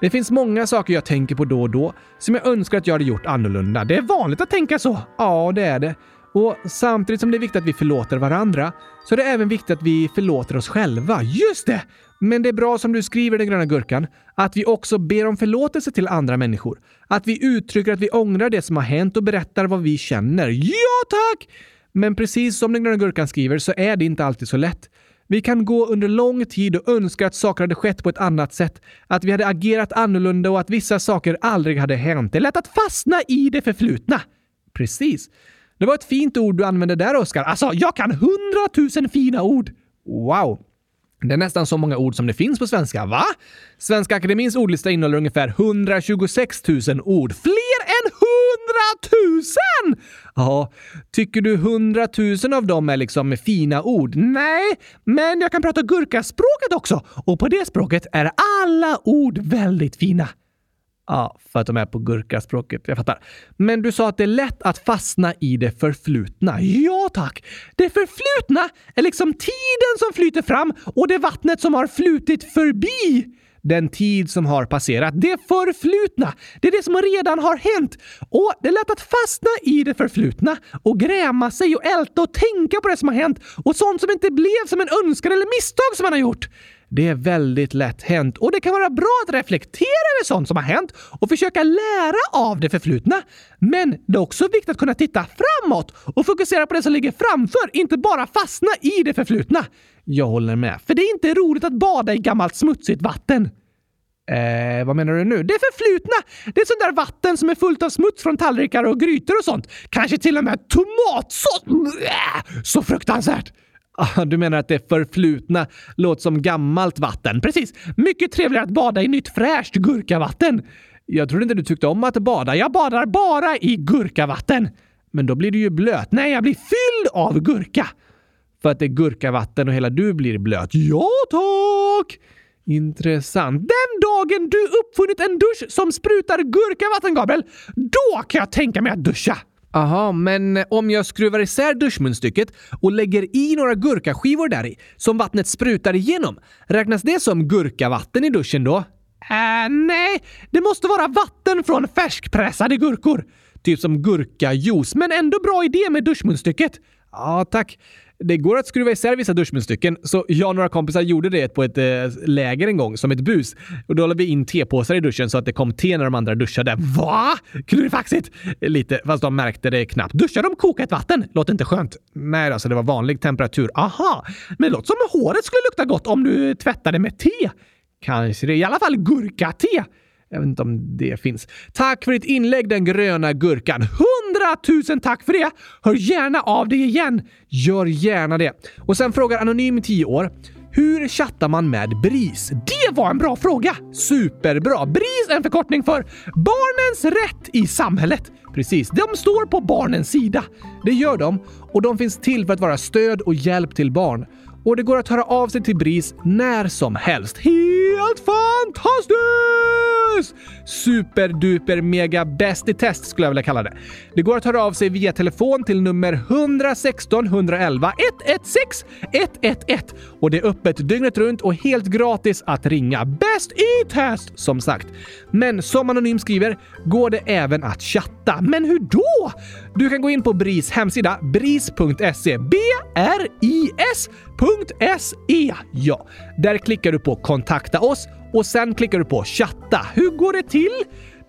Det finns många saker jag tänker på då och då som jag önskar att jag hade gjort annorlunda. Det är vanligt att tänka så. Ja, det är det. Och samtidigt som det är viktigt att vi förlåter varandra så är det även viktigt att vi förlåter oss själva. Just det! Men det är bra som du skriver den gröna gurkan, att vi också ber om förlåtelse till andra människor. Att vi uttrycker att vi ångrar det som har hänt och berättar vad vi känner. Ja, tack! Men precis som den gröna gurkan skriver så är det inte alltid så lätt. Vi kan gå under lång tid och önska att saker hade skett på ett annat sätt, att vi hade agerat annorlunda och att vissa saker aldrig hade hänt. Det är lätt att fastna i det förflutna. Precis. Det var ett fint ord du använde där, Oskar. Alltså, jag kan hundratusen fina ord! Wow! Det är nästan så många ord som det finns på svenska, va? Svenska Akademins ordlista innehåller ungefär 126 000 ord. Fler Hundratusen! 100 000! Ja, tycker du 100 000 av dem är liksom fina ord? Nej, men jag kan prata gurkaspråket också och på det språket är alla ord väldigt fina. Ja, för att de är på gurkaspråket. Jag fattar. Men du sa att det är lätt att fastna i det förflutna. Ja, tack! Det förflutna är liksom tiden som flyter fram och det vattnet som har flutit förbi den tid som har passerat. Det förflutna, det är det som redan har hänt. Och det är lätt att fastna i det förflutna och gräma sig och älta och tänka på det som har hänt och sånt som inte blev som en önskan eller misstag som man har gjort. Det är väldigt lätt hänt och det kan vara bra att reflektera över sånt som har hänt och försöka lära av det förflutna. Men det är också viktigt att kunna titta framåt och fokusera på det som ligger framför, inte bara fastna i det förflutna. Jag håller med, för det är inte roligt att bada i gammalt smutsigt vatten. Eh, vad menar du nu? Det förflutna! Det är sånt där vatten som är fullt av smuts från tallrikar och grytor och sånt. Kanske till och med tomatsås! Så fruktansvärt! Ah, du menar att det förflutna låter som gammalt vatten? Precis! Mycket trevligare att bada i nytt fräscht gurkavatten. Jag trodde inte du tyckte om att bada. Jag badar bara i gurkavatten. Men då blir du ju blöt. Nej, jag blir fylld av gurka. För att det är gurkavatten och hela du blir blöt. Ja, tack! Intressant. Den dagen du uppfunnit en dusch som sprutar gurkavatten, Gabriel, då kan jag tänka mig att duscha. Aha, men om jag skruvar isär duschmunstycket och lägger i några gurkaskivor där i, som vattnet sprutar igenom, räknas det som gurkavatten i duschen då? Äh, nej, det måste vara vatten från färskpressade gurkor. Typ som gurkajuice, men ändå bra idé med duschmunstycket. Ja, tack. Det går att skruva isär vissa duschmunstycken, så jag och några kompisar gjorde det på ett eh, läger en gång som ett bus. Och då la vi in tepåsar i duschen så att det kom te när de andra duschade. Va? Klurifaxigt! Lite, fast de märkte det knappt. Duschar de kokat vatten? Låter inte skönt. Nej, alltså det var vanlig temperatur. Aha! Men det låter som håret skulle lukta gott om du tvättade med te. Kanske det. I alla fall gurkate. Jag vet inte om det finns. Tack för ditt inlägg den gröna gurkan. Hundratusen tack för det! Hör gärna av dig igen. Gör gärna det. Och sen frågar Anonym 10 år. Hur chattar man med BRIS? Det var en bra fråga! Superbra! BRIS är en förkortning för Barnens rätt i samhället. Precis, de står på barnens sida. Det gör de och de finns till för att vara stöd och hjälp till barn och det går att höra av sig till BRIS när som helst. Helt fantastiskt! Superduper mega bäst i test skulle jag vilja kalla det. Det går att höra av sig via telefon till nummer 116 111 116 111 och det är öppet dygnet runt och helt gratis att ringa. Bäst i test som sagt. Men som Anonym skriver går det även att chatta. Men hur då? Du kan gå in på BRIS hemsida bris.se. B-R-I-S .se. Ja, där klickar du på kontakta oss och sen klickar du på chatta. Hur går det till?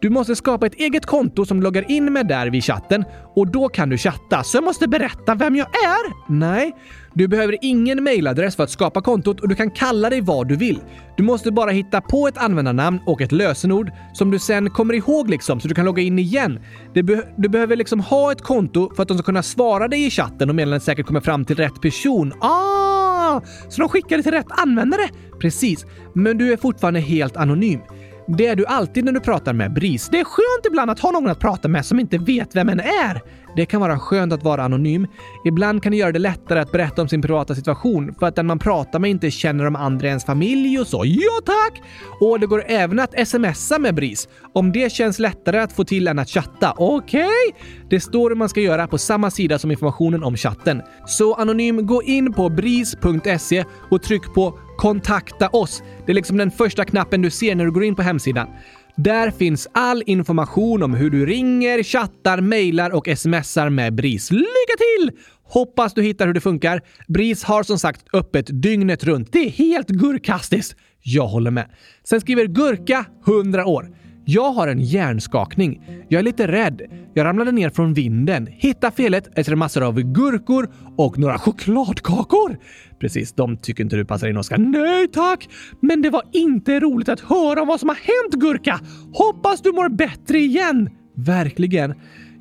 Du måste skapa ett eget konto som loggar in med där vid chatten och då kan du chatta. Så jag måste berätta vem jag är? Nej, du behöver ingen mailadress för att skapa kontot och du kan kalla dig vad du vill. Du måste bara hitta på ett användarnamn och ett lösenord som du sen kommer ihåg liksom så du kan logga in igen. Be du behöver liksom ha ett konto för att de ska kunna svara dig i chatten och meddelandet säkert kommer fram till rätt person. Ah! Så de skickar det till rätt användare? Precis, men du är fortfarande helt anonym. Det är du alltid när du pratar med BRIS. Det är skönt ibland att ha någon att prata med som inte vet vem en är. Det kan vara skönt att vara anonym. Ibland kan det göra det lättare att berätta om sin privata situation för att den man pratar med inte känner de andra i ens familj och så. Ja tack! Och det går även att smsa med BRIS om det känns lättare att få till än att chatta. Okej? Okay? Det står hur man ska göra på samma sida som informationen om chatten. Så anonym, gå in på bris.se och tryck på kontakta oss. Det är liksom den första knappen du ser när du går in på hemsidan. Där finns all information om hur du ringer, chattar, mejlar och smsar med BRIS. Lycka till! Hoppas du hittar hur det funkar. BRIS har som sagt öppet dygnet runt. Det är helt gurkastiskt. Jag håller med. Sen skriver Gurka 100 år. Jag har en hjärnskakning. Jag är lite rädd. Jag ramlade ner från vinden, hittade felet äter massor av gurkor och några chokladkakor. Precis, de tycker inte du passar in Oskar. Nej tack! Men det var inte roligt att höra om vad som har hänt Gurka. Hoppas du mår bättre igen. Verkligen.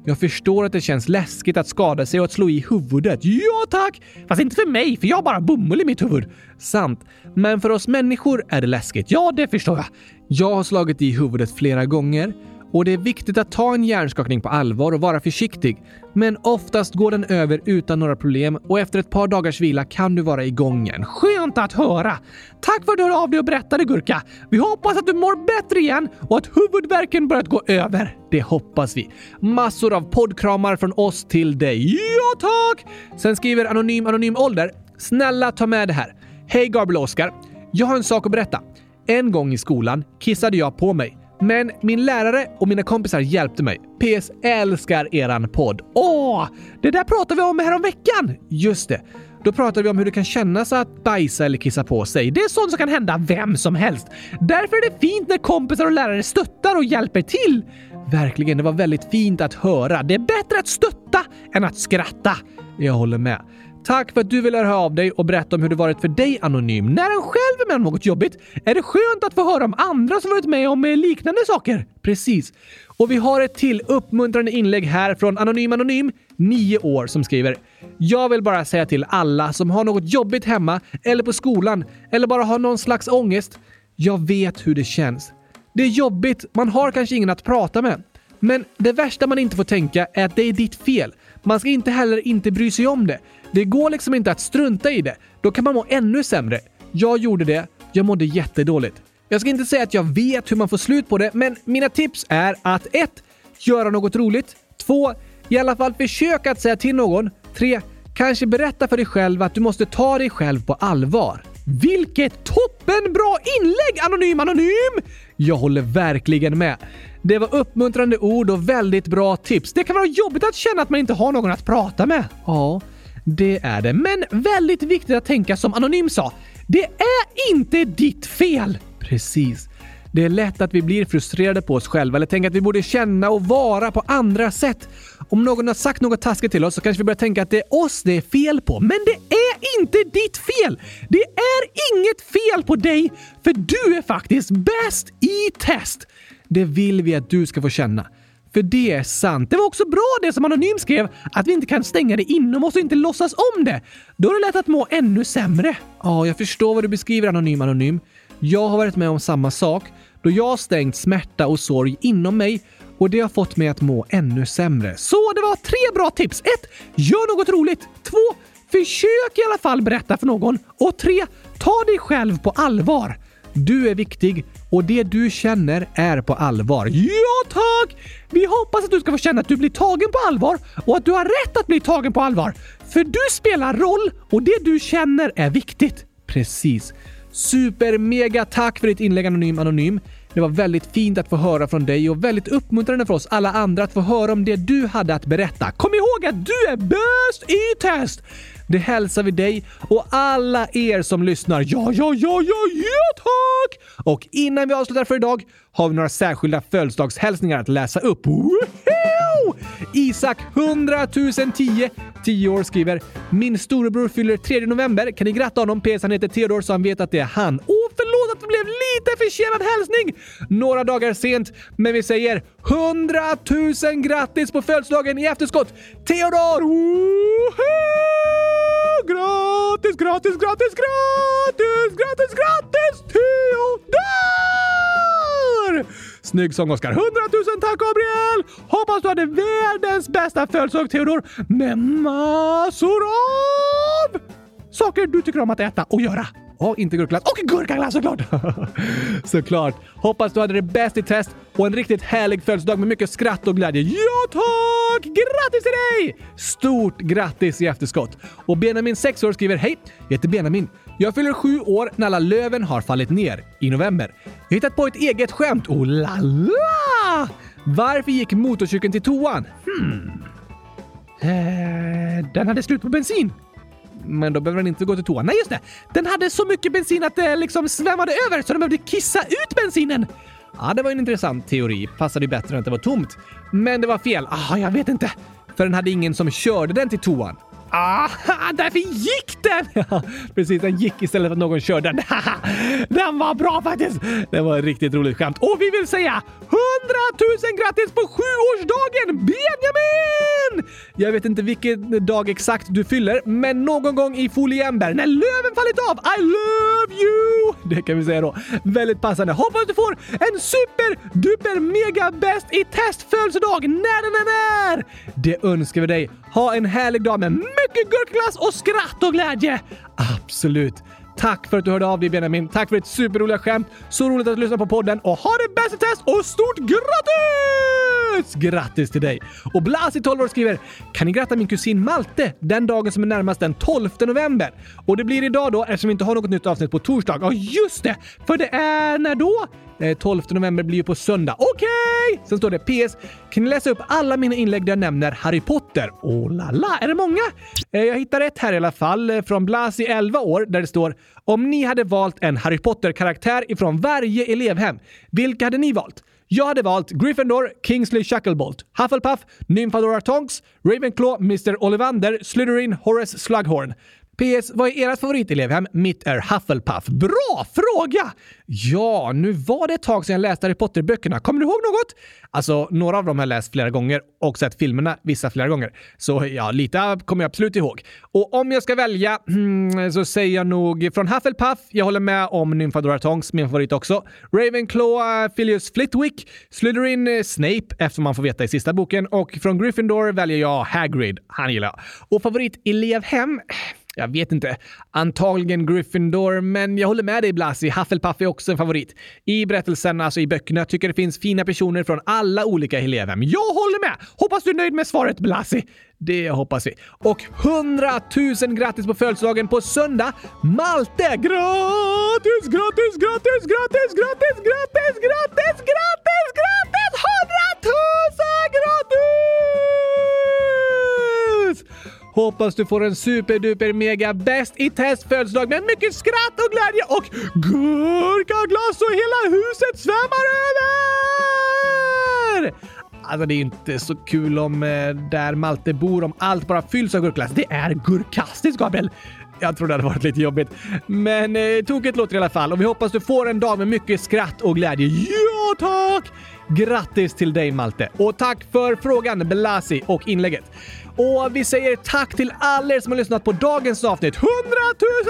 Jag förstår att det känns läskigt att skada sig och att slå i huvudet. Ja tack! Fast inte för mig, för jag har bara bomull i mitt huvud. Sant. Men för oss människor är det läskigt. Ja, det förstår jag. Jag har slagit i huvudet flera gånger och det är viktigt att ta en hjärnskakning på allvar och vara försiktig. Men oftast går den över utan några problem och efter ett par dagars vila kan du vara igång igen. Skönt att höra! Tack för att du hörde av dig och berättade Gurka. Vi hoppas att du mår bättre igen och att huvudvärken börjat gå över. Det hoppas vi. Massor av poddkramar från oss till dig. Ja tack! Sen skriver Anonym Anonym Ålder. Snälla ta med det här. Hej Gabriel Oskar. Jag har en sak att berätta. En gång i skolan kissade jag på mig. Men min lärare och mina kompisar hjälpte mig. PS älskar eran podd. Åh! Det där pratade vi om häromveckan! Just det. Då pratade vi om hur det kan kännas att bajsa eller kissa på sig. Det är sånt som kan hända vem som helst. Därför är det fint när kompisar och lärare stöttar och hjälper till. Verkligen, det var väldigt fint att höra. Det är bättre att stötta än att skratta. Jag håller med. Tack för att du ville höra av dig och berätta om hur det varit för dig anonym. När en själv är med om något jobbigt är det skönt att få höra om andra som varit med om liknande saker. Precis. Och vi har ett till uppmuntrande inlägg här från Anonym Anonym, 9 år, som skriver “Jag vill bara säga till alla som har något jobbigt hemma eller på skolan eller bara har någon slags ångest. Jag vet hur det känns. Det är jobbigt, man har kanske ingen att prata med. Men det värsta man inte får tänka är att det är ditt fel. Man ska inte heller inte bry sig om det. Det går liksom inte att strunta i det. Då kan man må ännu sämre. Jag gjorde det. Jag mådde jättedåligt. Jag ska inte säga att jag vet hur man får slut på det, men mina tips är att 1. Göra något roligt. 2. I alla fall försöka att säga till någon. 3. Kanske berätta för dig själv att du måste ta dig själv på allvar. Vilket toppenbra inlägg Anonym Anonym! Jag håller verkligen med. Det var uppmuntrande ord och väldigt bra tips. Det kan vara jobbigt att känna att man inte har någon att prata med. Ja, det är det. Men väldigt viktigt att tänka som Anonym sa. Det är inte ditt fel! Precis. Det är lätt att vi blir frustrerade på oss själva eller tänker att vi borde känna och vara på andra sätt. Om någon har sagt något taskigt till oss så kanske vi börjar tänka att det är oss det är fel på. Men det är inte ditt fel! Det är inget fel på dig, för du är faktiskt bäst i test! Det vill vi att du ska få känna. För det är sant. Det var också bra det som Anonym skrev, att vi inte kan stänga det inom oss och inte låtsas om det. Då är det lätt att må ännu sämre. Ja, jag förstår vad du beskriver Anonym Anonym. Jag har varit med om samma sak då jag har stängt smärta och sorg inom mig och det har fått mig att må ännu sämre. Så det var tre bra tips. 1. Gör något roligt. 2. Försök i alla fall berätta för någon. Och 3. Ta dig själv på allvar. Du är viktig och det du känner är på allvar. Ja tack! Vi hoppas att du ska få känna att du blir tagen på allvar och att du har rätt att bli tagen på allvar. För du spelar roll och det du känner är viktigt. Precis. Super mega tack för ditt inlägg Anonym Anonym. Det var väldigt fint att få höra från dig och väldigt uppmuntrande för oss alla andra att få höra om det du hade att berätta. Kom ihåg att du är bäst i test! Det hälsar vi dig och alla er som lyssnar. Ja, ja, ja, ja, ja tack! Och innan vi avslutar för idag har vi några särskilda födelsedagshälsningar att läsa upp. Woho! Isak 100 010 10 år skriver “Min storebror fyller 3 november. Kan ni gratta honom? PS han heter Theodor så han vet att det är han. Åh, förlåt att det blev lite försenad hälsning! Några dagar sent, men vi säger 100 000 grattis på födelsedagen i efterskott! Theodor! Woho! Gratis, gratis, gratis, gratis, gratis, gratis, Theodor! Snygg sång, Oskar. 100 000 tack, Gabriel! Hoppas du hade världens bästa födelsedag, Theodor, med massor av saker du tycker om att äta och göra. Och inte gurkaglass. Och gurkaglass såklart! såklart. Hoppas du hade det bäst i test och en riktigt härlig födelsedag med mycket skratt och glädje. Ja tack! Grattis till dig! Stort grattis i efterskott. Och Benjamin, 6 år, skriver Hej! Jag heter Benjamin. Jag fyller sju år när alla löven har fallit ner i november. Jag har hittat på ett eget skämt. Oh la la! Varför gick motorcykeln till toan? Hmm. Eh, den hade slut på bensin. Men då behöver den inte gå till toan. Nej, just det! Den hade så mycket bensin att det liksom svämmade över så den behövde kissa ut bensinen. Ja, det var en intressant teori. Passade ju bättre än att det var tomt. Men det var fel. Ah, jag vet inte. För den hade ingen som körde den till toan. Aha, därför gick den! Ja, precis. Den gick istället för att någon körde den. den var bra faktiskt! Det var ett riktigt roligt skämt. Och vi vill säga 100 000 grattis på sjuårsdagen Benjamin! Jag vet inte vilken dag exakt du fyller, men någon gång i foliember när löven fallit av. I love you! Det kan vi säga då. Väldigt passande. Hoppas du får en super duper mega bäst i test födelsedag när den än är! Det önskar vi dig. Ha en härlig dag med mycket gurkglass och skratt och glädje! Absolut. Tack för att du hörde av dig Benjamin. Tack för ett superroliga skämt. Så roligt att lyssna på podden och ha det bäst i test och stort grattis! Grattis till dig! Och Blasi 12 år skriver “Kan ni gratta min kusin Malte den dagen som är närmast den 12 november?” Och det blir idag då eftersom vi inte har något nytt avsnitt på torsdag. Ja, just det! För det är när då? Eh, 12 november blir ju på söndag. Okej! Okay! Sen står det PS. Kan ni läsa upp alla mina inlägg där jag nämner Harry Potter? Oh la la, är det många? Eh, jag hittar ett här i alla fall eh, från Blasi 11 år där det står “Om ni hade valt en Harry Potter-karaktär ifrån varje elevhem, vilka hade ni valt?” Jag hade valt Gryffindor, Kingsley Shacklebolt, Hufflepuff, Nymphadora Tonks, Ravenclaw, Mr. Ollivander, Slytherin, Horace Slughorn. PS. Vad är ert favoritelevhem? Mitt är Hufflepuff. Bra fråga! Ja, nu var det ett tag sedan jag läste Harry Potter-böckerna. Kommer du ihåg något? Alltså, några av dem har jag läst flera gånger och sett filmerna, vissa flera gånger. Så ja, lite kommer jag absolut ihåg. Och om jag ska välja hmm, så säger jag nog från Hufflepuff. Jag håller med om Nymfadora Tongs, min favorit också. Ravenclaw, Filius Flitwick, Slytherin, eh, Snape, eftersom man får veta i sista boken. Och från Gryffindor väljer jag Hagrid. Han gillar jag. Och favoritelevhem? Jag vet inte. Antagligen Gryffindor, men jag håller med dig Blasi. Hufflepuff är också en favorit. I berättelsen, alltså i böckerna, tycker det finns fina personer från alla olika elevhem. Jag håller med! Hoppas du är nöjd med svaret Blasi. Det hoppas vi. Och 100 000 grattis på födelsedagen på söndag! Malte! Grattis, grattis, grattis, grattis, grattis, grattis, grattis, grattis, grattis! 100 000 grattis! Hoppas du får en superduper mega bäst i test födelsedag med mycket skratt och glädje och gurkaglass och hela huset svämmar över! Alltså det är inte så kul om eh, där Malte bor om allt bara fylls av gurkglass. Det är gurkastiskt, Gabriel! Jag tror det hade varit lite jobbigt. Men eh, tokigt låter i alla fall och vi hoppas du får en dag med mycket skratt och glädje. Ja, tack! Grattis till dig Malte! Och tack för frågan Blasi och inlägget. Och vi säger tack till alla er som har lyssnat på dagens avsnitt. 100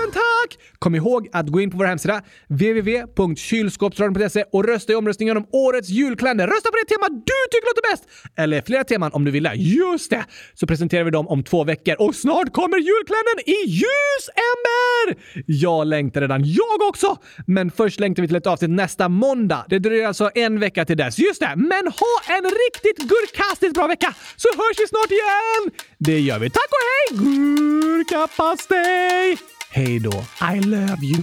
000 tack! Kom ihåg att gå in på vår hemsida www.kylskåpsradion.se och rösta i omröstningen om årets julkalender. Rösta på det tema du tycker låter bäst! Eller flera teman om du vill det. Just det! Så presenterar vi dem om två veckor och snart kommer julkalendern i ljusämber! Jag längtar redan, jag också! Men först längtar vi till ett avsnitt nästa måndag. Det dröjer alltså en vecka till dess. Just det! Men ha en riktigt gurkastiskt bra vecka så hörs vi snart igen! Det gör vi. Tack och hej! Gurkapastej! Hej då. I love you.